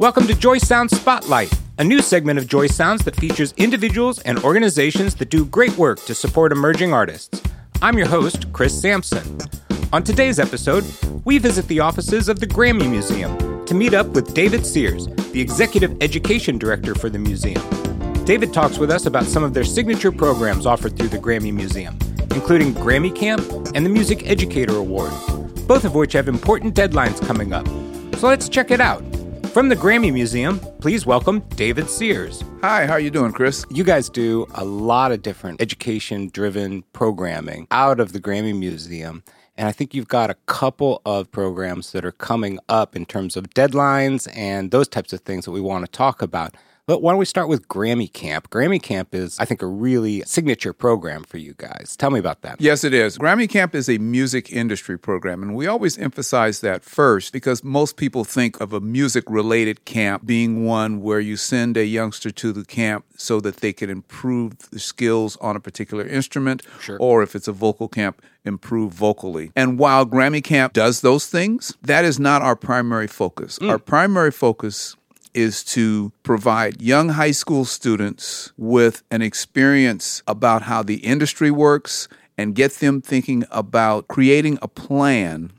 Welcome to Joy Sound Spotlight, a new segment of Joy Sounds that features individuals and organizations that do great work to support emerging artists. I'm your host, Chris Sampson. On today's episode, we visit the offices of the Grammy Museum to meet up with David Sears, the Executive Education Director for the museum. David talks with us about some of their signature programs offered through the Grammy Museum, including Grammy Camp and the Music Educator Award, both of which have important deadlines coming up. So let's check it out. From the Grammy Museum, please welcome David Sears. Hi, how are you doing, Chris? You guys do a lot of different education-driven programming out of the Grammy Museum. And I think you've got a couple of programs that are coming up in terms of deadlines and those types of things that we want to talk about. But why don't we start with Grammy Camp? Grammy Camp is, I think, a really signature program for you guys. Tell me about that. Yes, it is. Grammy Camp is a music industry program, and we always emphasize that first because most people think of a music related camp being one where you send a youngster to the camp so that they can improve the skills on a particular instrument, Sure. or if it's a vocal camp, improve vocally. And while Grammy Camp does those things, that is not our primary focus. Mm. Our primary focus is to provide young high school students with an experience about how the industry works and get them thinking about creating a plan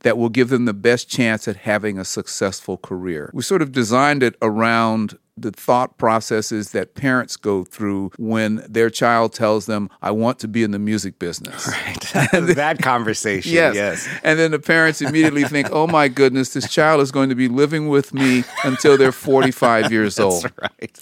that will give them the best chance at having a successful career. We sort of designed it around the thought processes that parents go through when their child tells them, I want to be in the music business. Right. That conversation. Yes. yes. And then the parents immediately think, oh my goodness, this child is going to be living with me until they're 45 years old. Right.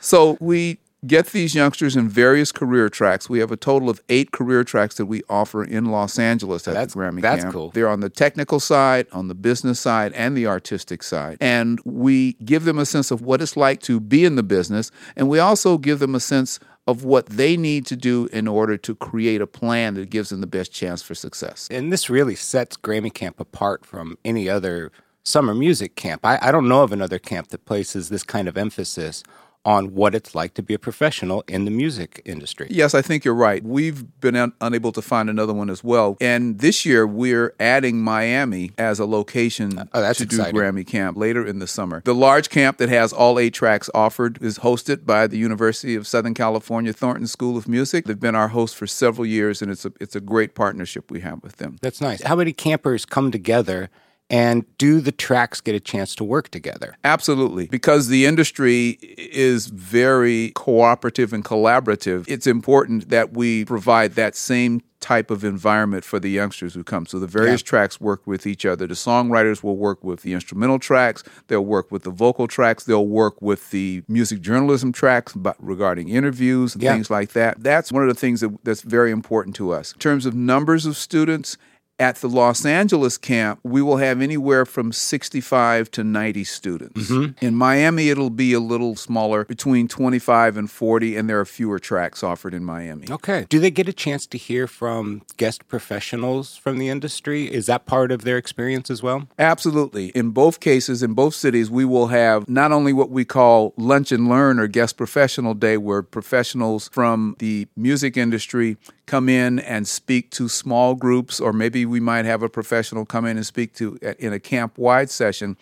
So we get these youngsters in various career tracks. We have a total of eight career tracks that we offer in Los Angeles at That's- the Grammy that's Camp. cool. They're on the technical side, on the business side, and the artistic side. And we give them a sense of what it's like to be in the business, and we also give them a sense of what they need to do in order to create a plan that gives them the best chance for success. And this really sets Grammy Camp apart from any other summer music camp. I, I don't know of another camp that places this kind of emphasis on what it's like to be a professional in the music industry. Yes, I think you're right. We've been un- unable to find another one as well. And this year, we're adding Miami as a location Oh, that's to exciting. do Grammy Camp later in the summer. The large camp that has all eight tracks offered is hosted by the University of Southern California Thornton School of Music. They've been our host for several years, and it's a, it's a great partnership we have with them. That's nice. How many campers come together and do the tracks get a chance to work together? Absolutely. Because the industry is very cooperative and collaborative, it's important that we provide that same type of environment for the youngsters who come. So the various tracks work with each other. The songwriters will work with the instrumental tracks, they'll work with the vocal tracks, they'll work with the music journalism tracks but regarding interviews and Yeah. things like that. That's one of the things that, that's very important to us. In terms of numbers of students, at the Los Angeles camp, we will have anywhere from 65 to 90 students. Mm-hmm. In Miami, it'll be a little smaller, between 25 and 40, and there are fewer tracks offered in Miami. Okay. Do they get a chance to hear from guest professionals from the industry? Is that part of their experience as well? Absolutely. In both cases, in both cities, we will have not only what we call lunch and learn or guest professional day, where professionals from the music industry come in and speak to small groups, or maybe we might have a professional come in and speak to uh, in a camp-wide session,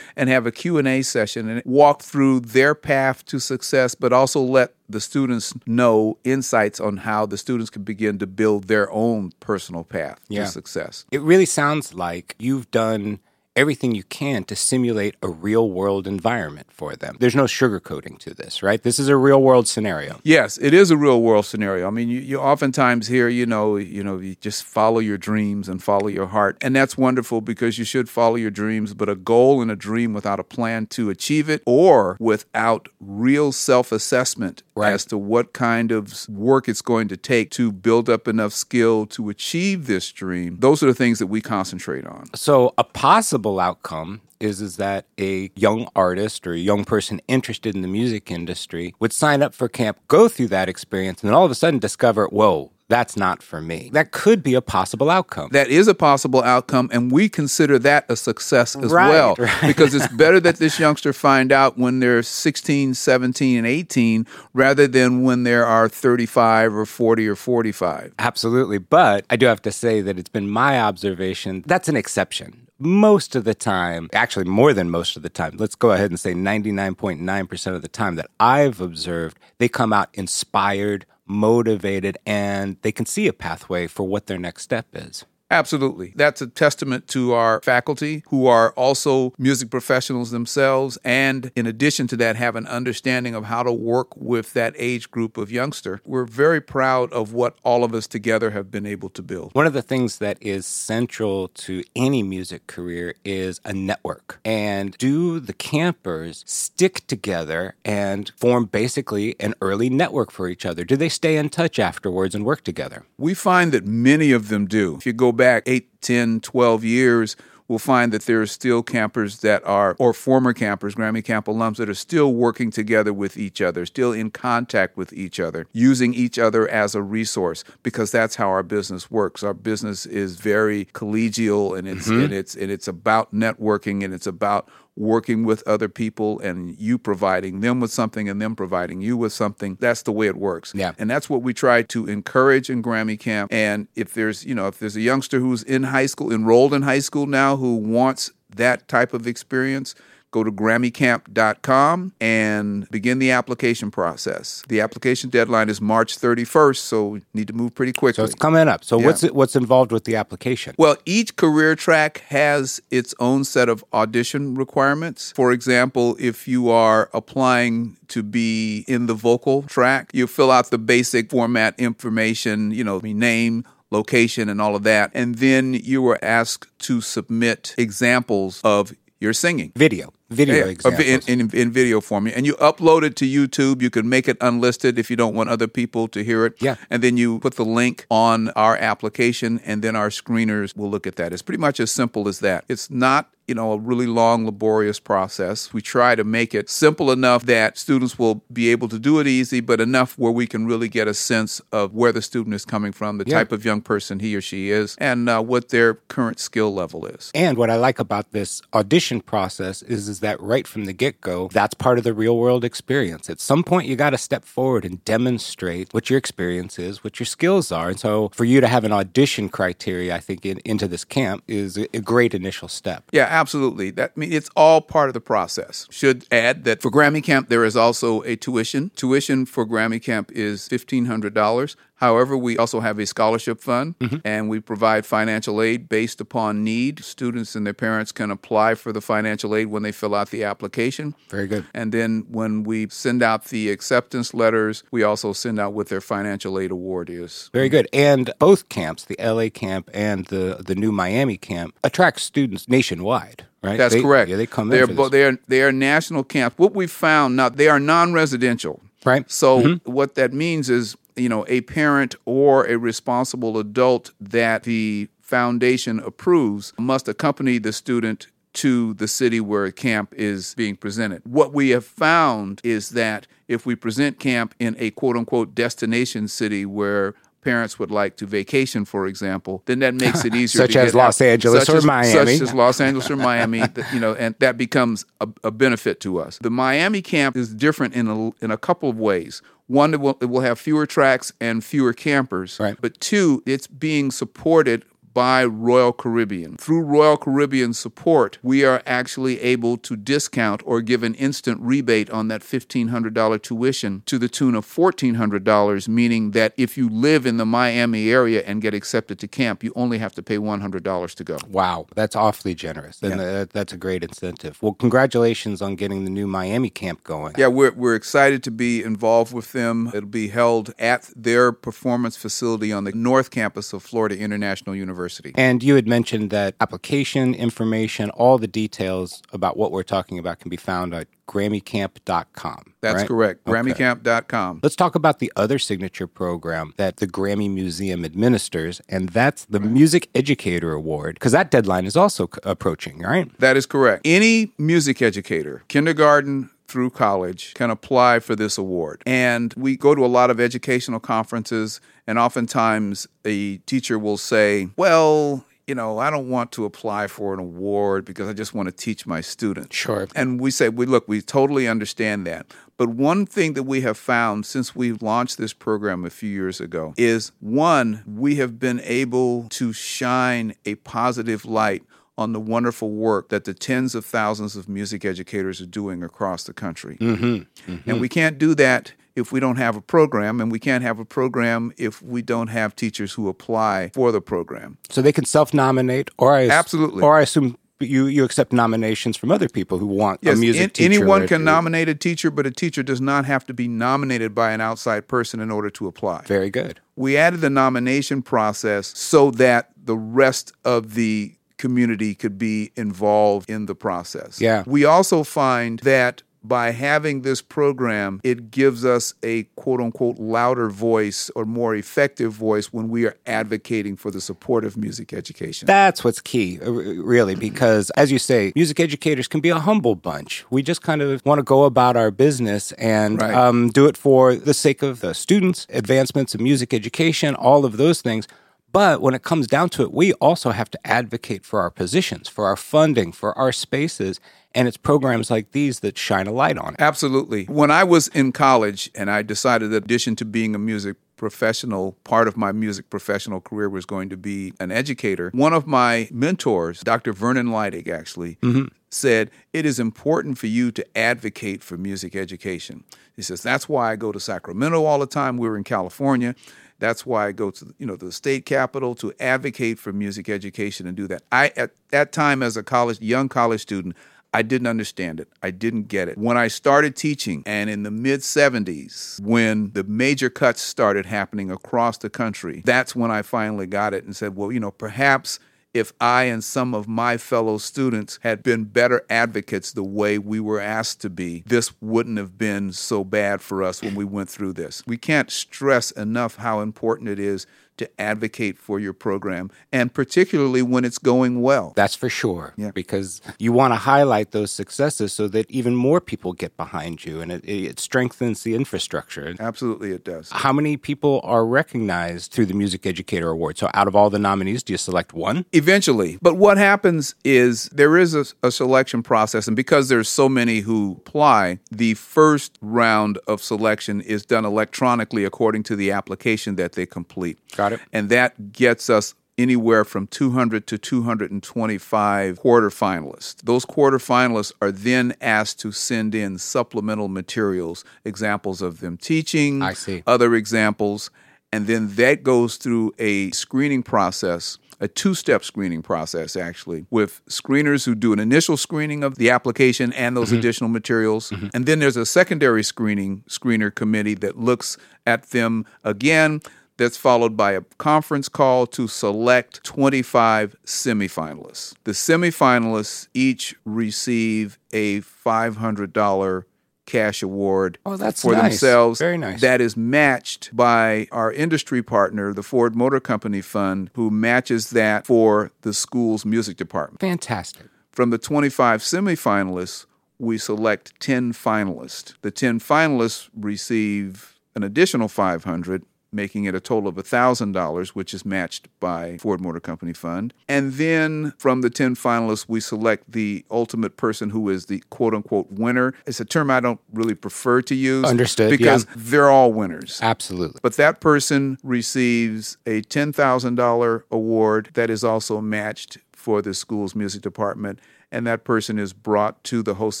and have a Q&A session and walk through their path to success, but also let the students know insights on how the students can begin to build their own personal path Yeah. to success. It really sounds like you've done everything you can to simulate a real world environment for them. There's no sugarcoating to this, right? This is a real world scenario. Yes, it is a real world scenario. I mean, you, you oftentimes hear, you know, you know, you just follow your dreams and follow your heart, and that's wonderful because you should follow your dreams. But a goal and a dream without a plan to achieve it, or without real self-assessment Right. as to what kind of work it's going to take to build up enough skill to achieve this dream, those are the things that we concentrate on. So a possible outcome is is that a young artist or a young person interested in the music industry would sign up for camp, go through that experience, and then all of a sudden discover, whoa, that's not for me. That could be a possible outcome. That is a possible outcome, and we consider that a success as Right, well. right. Because it's better that this youngster find out when they're 16, 17, and 18 rather than when there are 35 or 40 or 45. Absolutely. But I do have to say that it's been my observation that's an exception. most of the time, actually more than most of the time, let's go ahead and say 99.9% of the time that I've observed, they come out inspired, motivated, and they can see a pathway for what their next step is. Absolutely. That's a testament to our faculty who are also music professionals themselves. And in addition to that, have an understanding of how to work with that age group of youngster. We're very proud of what all of us together have been able to build. One of the things that is central to any music career is a network. And do the campers stick together and form basically an early network for each other? Do they stay in touch afterwards and work together? We find that many of them do. If you go back 8, 10, 12 years, we'll find that there are still campers that are, or former campers, Grammy Camp alums, that are still working together with each other, still in contact with each other, using each other as a resource, because that's how our business works. Our business is very collegial and it's mm-hmm. and it's and it's about networking and it's about working with other people and you providing them with something and them providing you with something. That's the way it works. Yeah. And that's what we try to encourage in Grammy Camp. And if there's, you know, if there's a youngster who's in high school, enrolled in high school now, who wants that type of experience, go to grammycamp.com and begin the application process. The application deadline is March 31st, so you need to move pretty quickly. So it's coming up. So yeah. what's it, what's involved with the application? Well, each career track has its own set of audition requirements. For example, if you are applying to be in the vocal track, you fill out the basic format information, you know, name, location and all of that. And then you were asked to submit examples of your singing. Video video yeah, examples. In, in, in, video form. And you upload it to YouTube. You can make it unlisted if you don't want other people to hear it. Yeah. And then you put the link on our application, and then our screeners will look at that. It's pretty much as simple as that. It's not you know, a really long, laborious process. We try to make it simple enough that students will be able to do it easy, but enough where we can really get a sense of where the student is coming from, the yeah. type of young person he or she is, and uh, what their current skill level is. And what I like about this audition process is, is that right from the get go, that's part of the real world experience. At some point, you got to step forward and demonstrate what your experience is, what your skills are. And so for you to have an audition criteria, I think, in, into this camp is a, a great initial step. Yeah, absolutely. That I mean, it's all part of the process. Should add that for Grammy Camp, there is also a tuition. Tuition for Grammy Camp is $1,500. However, we also have a scholarship fund mm-hmm. and we provide financial aid based upon need. Students and their parents can apply for the financial aid when they fill out the application. Very good. And then when we send out the acceptance letters, we also send out what their financial aid award is. Very good. And both camps, the LA camp and the, the new Miami camp, attract students nationwide right? That's they, correct. Yeah, they come they're, in. For they are they are national camps. What we found now they are non-residential, right? So mm-hmm. what that means is you know, a parent or a responsible adult that the foundation approves must accompany the student to the city where camp is being presented. What we have found is that if we present camp in a quote unquote destination city where parents would like to vacation, for example, then that makes it easier. such as Los Angeles or as, Miami. Such as Los Angeles or Miami, you know, and that becomes a, a, benefit to us. The Miami camp is different in a, in a couple of ways. One, it will, it will have fewer tracks and fewer campers. Right. But two, it's being supported by Royal Caribbean. Through Royal Caribbean support, we are actually able to discount or give an instant rebate on that $1,500 tuition to the tune of $1,400, meaning that if you live in the Miami area and get accepted to camp, you only have to pay $100 to go. Wow, that's awfully generous. And yeah. that's a great incentive. Well, congratulations on getting the new Miami camp going. Yeah, we're, we're excited to be involved with them. It'll be held at their performance facility on the North Campus of Florida International University. University. And you had mentioned that application information, all the details about what we're talking about can be found at grammycamp.com. That's right? correct. Okay. Grammycamp.com. Let's talk about the other signature program that the Grammy Museum administers, and that's the Music Educator Award, because that deadline is also c- approaching, right? That is correct. Any music educator, kindergarten, through college can apply for this award. And we go to a lot of educational conferences, and oftentimes a teacher will say, Well, you know, I don't want to apply for an award because I just want to teach my students. Sure. And we say, we look, we totally understand that. But one thing that we have found since we launched this program a few years ago is one, we have been able to shine a positive light on the wonderful work that the tens of thousands of music educators are doing across the country. Mm-hmm. Mm-hmm. And we can't do that if we don't have a program, and we can't have a program if we don't have teachers who apply for the program. So they can self-nominate, or I Absolutely. or I assume you you accept nominations from other people who want Yes, a music an- teacher. anyone can nominate a teacher, but a teacher does not have to be nominated by an outside person in order to apply. Very good. we added the nomination process so that the rest of the community could be involved in the process. Yeah. We also find that by having this program, it gives us a quote unquote louder voice or more effective voice when we are advocating for the support of music education. That's what's key, uh, really, because as you say, music educators can be a humble bunch. We just kind of want to go about our business and Right. um, do it for the sake of the students, advancements of music education, all of those things. But when it comes down to it, we also have to advocate for our positions, for our funding, for our spaces. And it's programs like these that shine a light on it. Absolutely. When I was in college and I decided that in addition to being a music professional, part of my music professional career was going to be an educator. One of my mentors, Dr. Vernon Leidig, actually mm-hmm. said, It is important for you to advocate for music education. He says, That's why I go to Sacramento all the time. We were in California. That's why I go to you know the state capitol to advocate for music education and do that. I at that time as a college young college student, I didn't understand it. I didn't get it. When I started teaching and in the mid 70s when the major cuts started happening across the country, that's when I finally got it and said, well, you know, perhaps if I and some of my fellow students had been better advocates the way we were asked to be, this wouldn't have been so bad for us when we went through this. We can't stress enough how important it is to advocate for your program, and particularly when it's going well. That's for sure. Yeah. Because you want to highlight those successes so that even more people get behind you and it, it strengthens the infrastructure. Absolutely, it does. How many people are recognized through the Music Educator Award? So, out of all the nominees, do you select one? Eventually. But what happens is there is a, a selection process, and because there's so many who apply, the first round of selection is done electronically according to the application that they complete. Got it. And that gets us anywhere from 200 to 225 quarterfinalists. Those quarterfinalists are then asked to send in supplemental materials, examples of them teaching, I see. other examples, and then that goes through a screening process. A two step screening process, actually, with screeners who do an initial screening of the application and those mm-hmm. additional materials. Mm-hmm. And then there's a secondary screening screener committee that looks at them again. That's followed by a conference call to select 25 semifinalists. The semifinalists each receive a $500 cash award Oh, that's for nice. themselves. Very nice. That is matched by our industry partner, the Ford Motor Company Fund, who matches that for the school's music department. Fantastic. From the 25 semifinalists, we select 10 finalists. The 10 finalists receive an additional 500 making it a total of $1,000, which is matched by Ford Motor Company Fund. And then from the 10 finalists, we select the ultimate person who is the quote unquote winner. It's a term I don't really prefer to use. Understood, Because yeah. they're all winners. Absolutely. But that person receives a $10,000 award that is also matched for the school's music department. And that person is brought to the host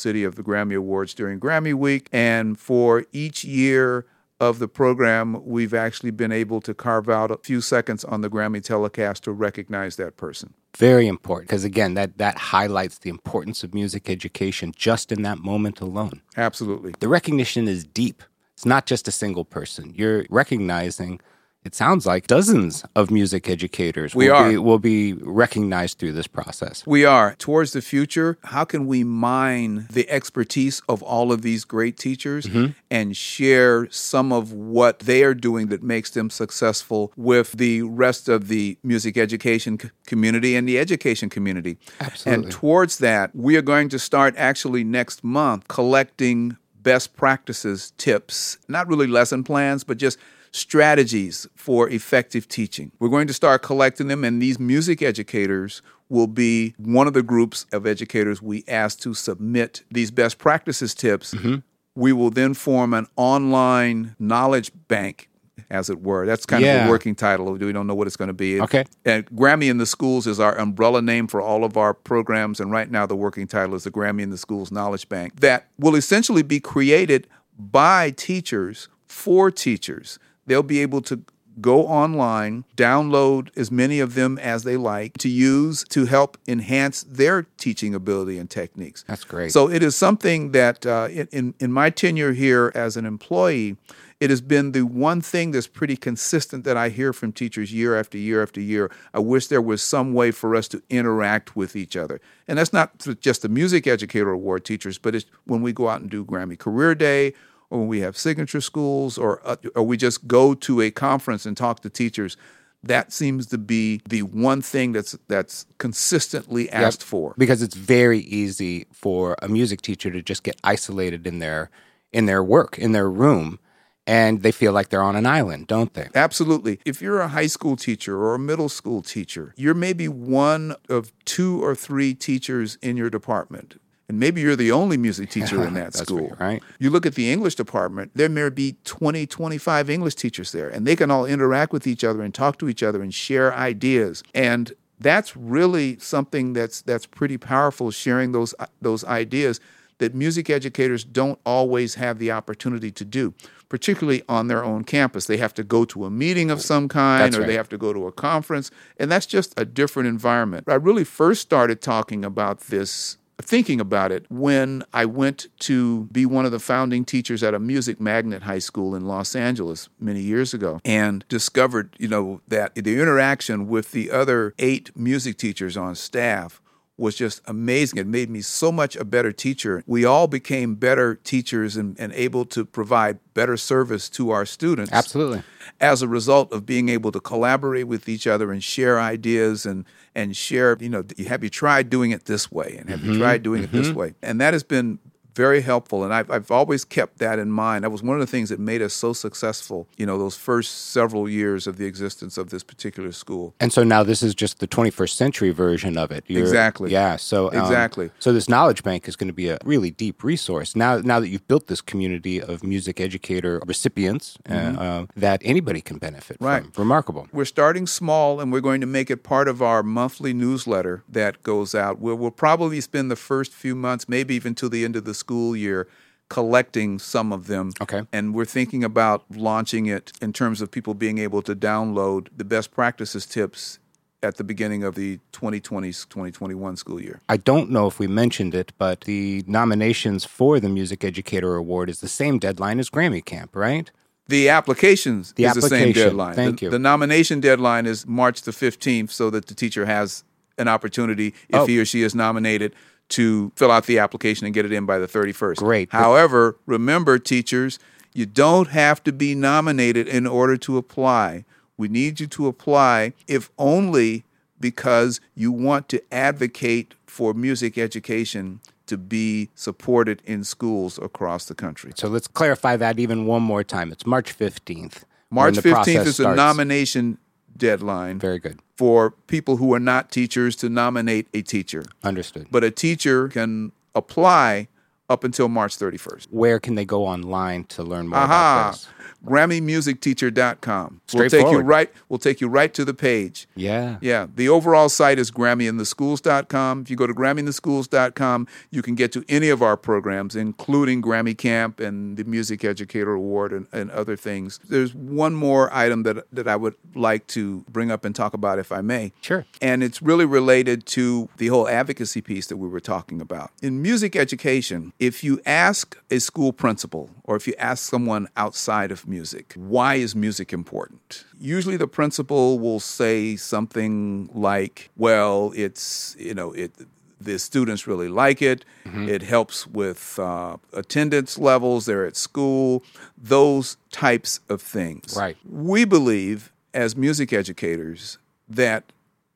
city of the Grammy Awards during Grammy Week. And for each year of the program, we've actually been able to carve out a few seconds on the Grammy telecast to recognize that person. Very important because again, that that highlights the importance of music education just in that moment alone. Absolutely. The recognition is deep. It's not just a single person. You're recognizing. It sounds like dozens of music educators We will are. be will be recognized through this process. We are. Towards the future, how can we mine the expertise of all of these great teachers mm-hmm. and share some of what they are doing that makes them successful with the rest of the music education c- community and the education community? Absolutely. And towards that, we are going to start actually next month collecting best practices tips, not really lesson plans, but just strategies for effective teaching. We're going to start collecting them, and these music educators will be one of the groups of educators we ask to submit these best practices tips. Mm-hmm. We will then form an online knowledge bank. as it were. That's kind of Yeah. a working title. We don't know what it's going to be. Okay. And Grammy in the Schools is our umbrella name for all of our programs. And right now, the working title is the Grammy in the Schools Knowledge Bank that will essentially be created by teachers for teachers. They'll be able to go online, download as many of them as they like to use to help enhance their teaching ability and techniques. That's great. So it is something that uh, in, in in my tenure here as an employee, it has been the one thing that's pretty consistent that I hear from teachers year after year after year. I wish there was some way for us to interact with each other, and that's not just the Music Educator Award teachers, but it's when we go out and do Grammy Career Day. Or when we have signature schools, or uh, or we just go to a conference and talk to teachers, that seems to be the one thing that's that's consistently asked for. because it's very easy for a music teacher to just get isolated in their in their work in their room and they feel like they're on an island don't they Absolutely. If you're a high school teacher or a middle school teacher, you're maybe one of two or three teachers in your department. And maybe you're the only music teacher in that school. right. You look at the English department, there may be 20, 25 English teachers there, and they can all interact with each other and talk to each other and share ideas. And that's really something that's that's pretty powerful sharing those those ideas that music educators don't always have the opportunity to do, particularly on their own campus. They have to go to a meeting of some kind That's or right. they have to go to a conference, and that's just a different environment. I really first started talking about this thinking about it when I went to be one of the founding teachers at a music magnet high school in Los Angeles many years ago and discovered, you know, that the interaction with the other eight music teachers on staff was just amazing. It made me so much a better teacher. We all became better teachers and, and able to provide better service to our students. Absolutely. As a result of being able to collaborate with each other and share ideas and and share you know have you tried doing it this way and have you mm-hmm. tried doing it this mm-hmm. way? And that has been very helpful and I've, I've always kept that in mind that was one of the things that made us so successful you know those first several years of the existence of this particular school and so now this is just the 21st century version of it You're- Exactly. yeah so um, Exactly. so this knowledge bank is going to be a really deep resource now now that you've built this community of music educator recipients uh, uh, that anybody can benefit Mm-hmm. Right. from remarkable We're starting small and we're going to make it part of our monthly newsletter that goes out. Where we'll probably spend the first few months, maybe even to the end of the school year, collecting some of them. Okay. And we're thinking about launching it in terms of people being able to download the best practices tips at the beginning of the 2020 2021 school year. I don't know if we mentioned it, but the nominations for the Music Educator Award is the same deadline as Grammy Camp, right? The applications The is the same deadline. Thank the, you. The nomination deadline is March the 15th so that the teacher has an opportunity if Oh. he or she is nominated to fill out the application and get it in by the 31st. Great. However, remember teachers, you don't have to be nominated in order to apply. We need you to apply if only because you want to advocate for music education to be supported in schools across the country. So let's clarify that even one more time. It's March 15th. March 15th is the nomination deadline Very good. for people who are not teachers to nominate a teacher. Understood. But a teacher can apply up until March 31st. Where can they go online to learn more about Aha. this? GrammyMusicTeacher.com. We'll take you right we'll take you right to the page. Yeah. Yeah, the overall site is GrammyInTheSchools.com. If you go to GrammyInTheSchools.com, you can get to any of our programs, including Grammy Camp and the Music Educator Award and, and other things. There's one more item that that I would like to bring up and talk about, if I may. Sure. And it's really related to the whole advocacy piece that we were talking about. In music education, if you ask a school principal or if you ask someone outside of music, why is music important? Usually the principal will say something like, well, it's, you know, it the students really like it. It helps with uh, attendance levels. They're at school. Those types of things. Right. We believe as music educators that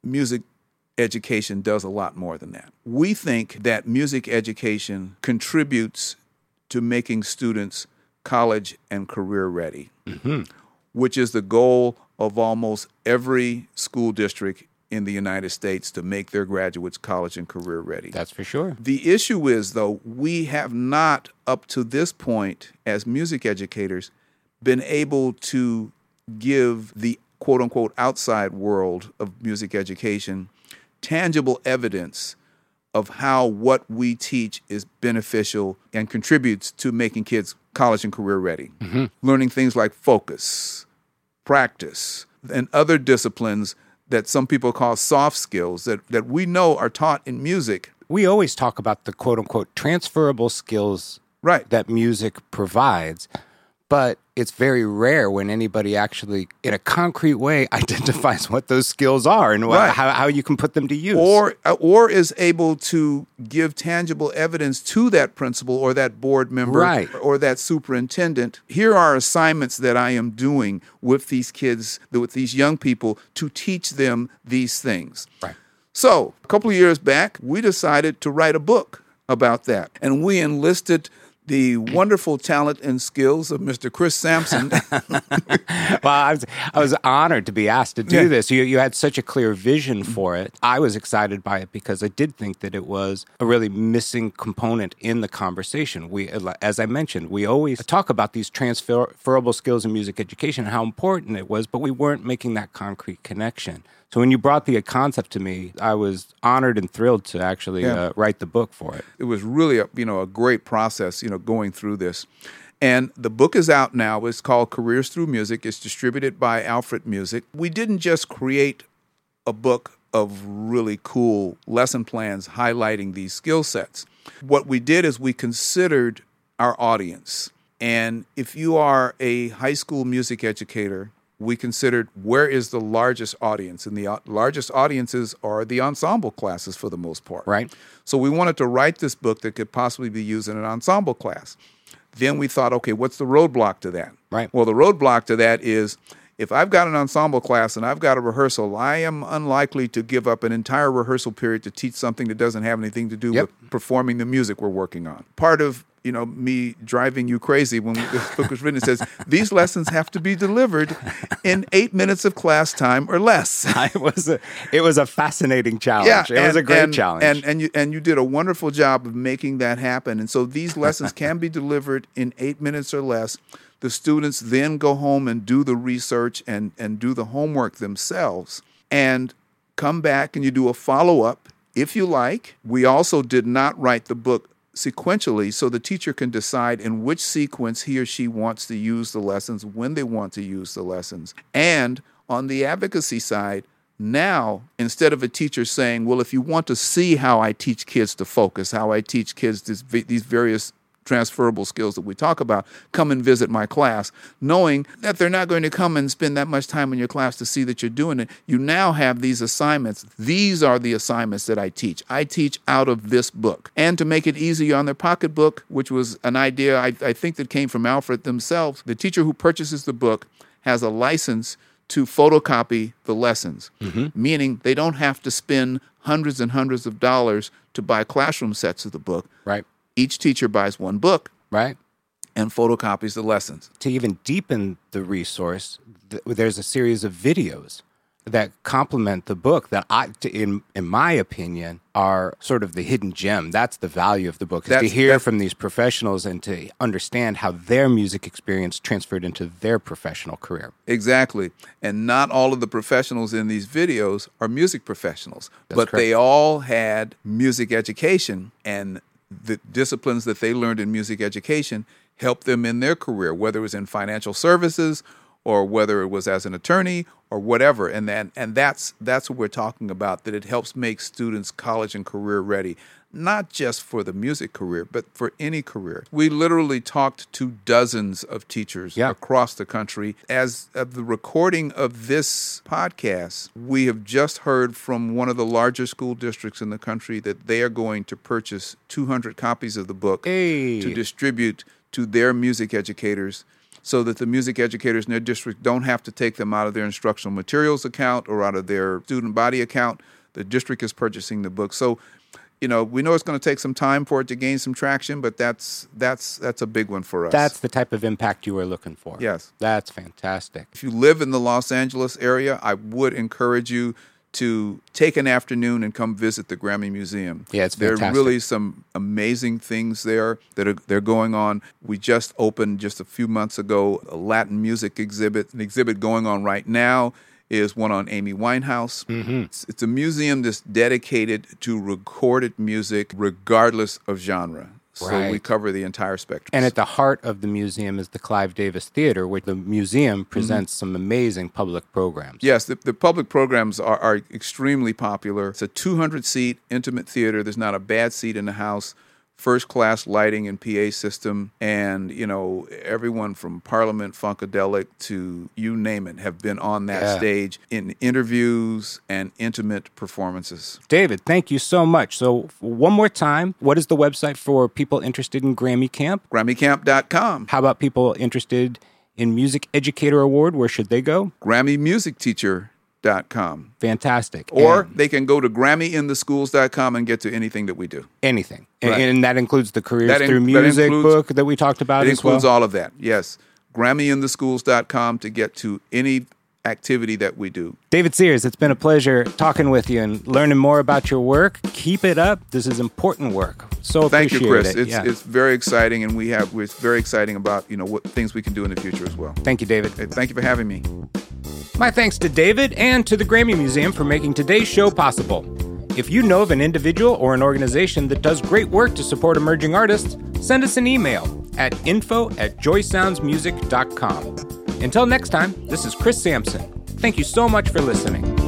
music education does a lot more than that. We think that music education contributes to making students college and career ready, mm-hmm. which is the goal of almost every school district in the United States to make their graduates college and career ready. That's for sure. The issue is, though, we have not, up to this point, as music educators, been able to give the quote unquote outside world of music education tangible evidence of how what we teach is beneficial and contributes to making kids college and career ready. Mm-hmm. Learning things like focus, practice, and other disciplines that some people call soft skills that, that we know are taught in music. We always talk about the quote unquote transferable skills Right. that music provides, but it's very rare when anybody actually, in a concrete way, identifies what those skills are and Right. how, how you can put them to use. or uh, or is able to give tangible evidence to that principal or that board member Right. or that superintendent here are assignments that I am doing with these kids with these young people to teach them these things Right. so a couple of years back we decided to write a book about that and we enlisted the wonderful talent and skills of Mr. Chris Sampson well, I was, I was honored to be asked to do Yeah. this. You, you had such a clear vision mm-hmm. for it. I was excited by it because I did think that it was a really missing component in the conversation. We, as I mentioned, we always talk about these transferable skills in music education and how important it was, but we weren't making that concrete connection. So when you brought the concept to me, I was honored and thrilled to actually Yeah. uh, write the book for it. it was really a you know a great process you know going through this. And the book is out now. It's called careers through music. It's distributed by alfred music. We didn't just create a book of really cool lesson plans highlighting these skill sets. What we did is we considered our audience. And if you are a high school music educator we considered where is the largest audience and the au- largest audiences are the ensemble classes for the most part Right. so we wanted to write this book that could possibly be used in an ensemble class. Then we thought, okay, what's the roadblock to that? Right. Well, the roadblock to that is if I've got an ensemble class and I've got a rehearsal, I am unlikely to give up an entire rehearsal period to teach something that doesn't have anything to do Yep. with performing the music we're working on. Part of you know me driving you crazy when this book was written it says these lessons have to be delivered in eight minutes of class time or less. it was a, it was a fascinating challenge. Yeah, it was a great and, challenge. And and you and you did a wonderful job of making that happen. And so these lessons can be delivered in eight minutes or less. The students then go home and do the research and and do the homework themselves and come back and you do a follow up if you like. We also did not write the book sequentially so the teacher can decide in which sequence he or she wants to use the lessons when they want to use the lessons. And on the advocacy side now, instead of a teacher saying, Well, if you want to see how I teach kids to focus, how I teach kids this, these various transferable skills that we talk about, come and visit my class, knowing that they're not going to come and spend that much time in your class to see that you're doing it. You now have these assignments. These are the assignments that I teach. I teach out of this book. And to make it easy on their pocketbook, which was an idea I, I think that came from Alfred themselves, the teacher who purchases the book has a license to photocopy the lessons, mm-hmm. meaning they don't have to spend hundreds and hundreds of dollars to buy classroom sets of the book. right. Each teacher buys one book Right. and photocopies the lessons. to even deepen the resource, th- there's a series of videos that complement the book that I, to, in in my opinion, are sort of the hidden gem. That's the value of the book is to hear that's- from these professionals and to understand how their music experience transferred into their professional career. Exactly. And not all of the professionals in these videos are music professionals, but correct. they all had music education and the disciplines that they learned in music education helped them in their career, whether it was in financial services or whether it was as an attorney or whatever. And then and that's that's what we're talking about, that it helps make students college and career ready. Not just for the music career, but for any career. We literally talked to dozens of teachers Yeah. across the country. As of the recording of this podcast, we have just heard from one of the larger school districts in the country that they are going to purchase 200 copies of the book Hey. to distribute to their music educators so that the music educators in their district don't have to take them out of their instructional materials account or out of their student body account. The district is purchasing the book. So you know, we know it's going to take some time for it to gain some traction, but that's that's that's a big one for us. That's the type of impact you were looking for. Yes. That's fantastic. if you live in the Los Angeles area, I would encourage you to take an afternoon and come visit the Grammy Museum. Yeah, it's there are really some amazing things there that are they're going on. We just opened just a few months ago a Latin music exhibit. An exhibit going on right now is one on Amy Winehouse. Mm-hmm. It's, it's a museum that's dedicated to recorded music, regardless of genre. So we cover the entire spectrum. And at the heart of the museum is the Clive Davis Theater, where the museum Mm-hmm. presents some amazing public programs. Yes, the, the public programs are, are extremely popular. It's a 200 seat intimate theater. There's not a bad seat in the house. First class lighting and PA system, and you know everyone from Parliament Funkadelic to you name it have been on that Yeah. stage in interviews and intimate performances. David, thank you so much. So, one more time, what is the website for people interested in Grammy Camp? GrammyCamp.com, How about people interested in Music Educator Award? Where should they go? GrammyMusicTeacher.com. Fantastic. Or And they can go to GrammyInTheSchools.com and get to anything that we do. anything. And- Right. And, that includes the Careers That in- Through that Music includes- book that we talked about It as well. includes all of that. Yes. GrammyInTheSchools.com to get to any activity that we do. David Sears, it's been a pleasure talking with you and learning more about your work. Keep it up. This is important work. So Thank you, Chris. it. It's Yeah. it's very exciting, and we have it's very exciting about you know what things we can do in the future as well. Thank you, David. Thank you for having me. My thanks to David and to the Grammy Museum for making today's show possible. If you know of an individual or an organization that does great work to support emerging artists, send us an email at info at joysoundsmusic.com. Until next time, this is Chris Sampson. Thank you so much for listening.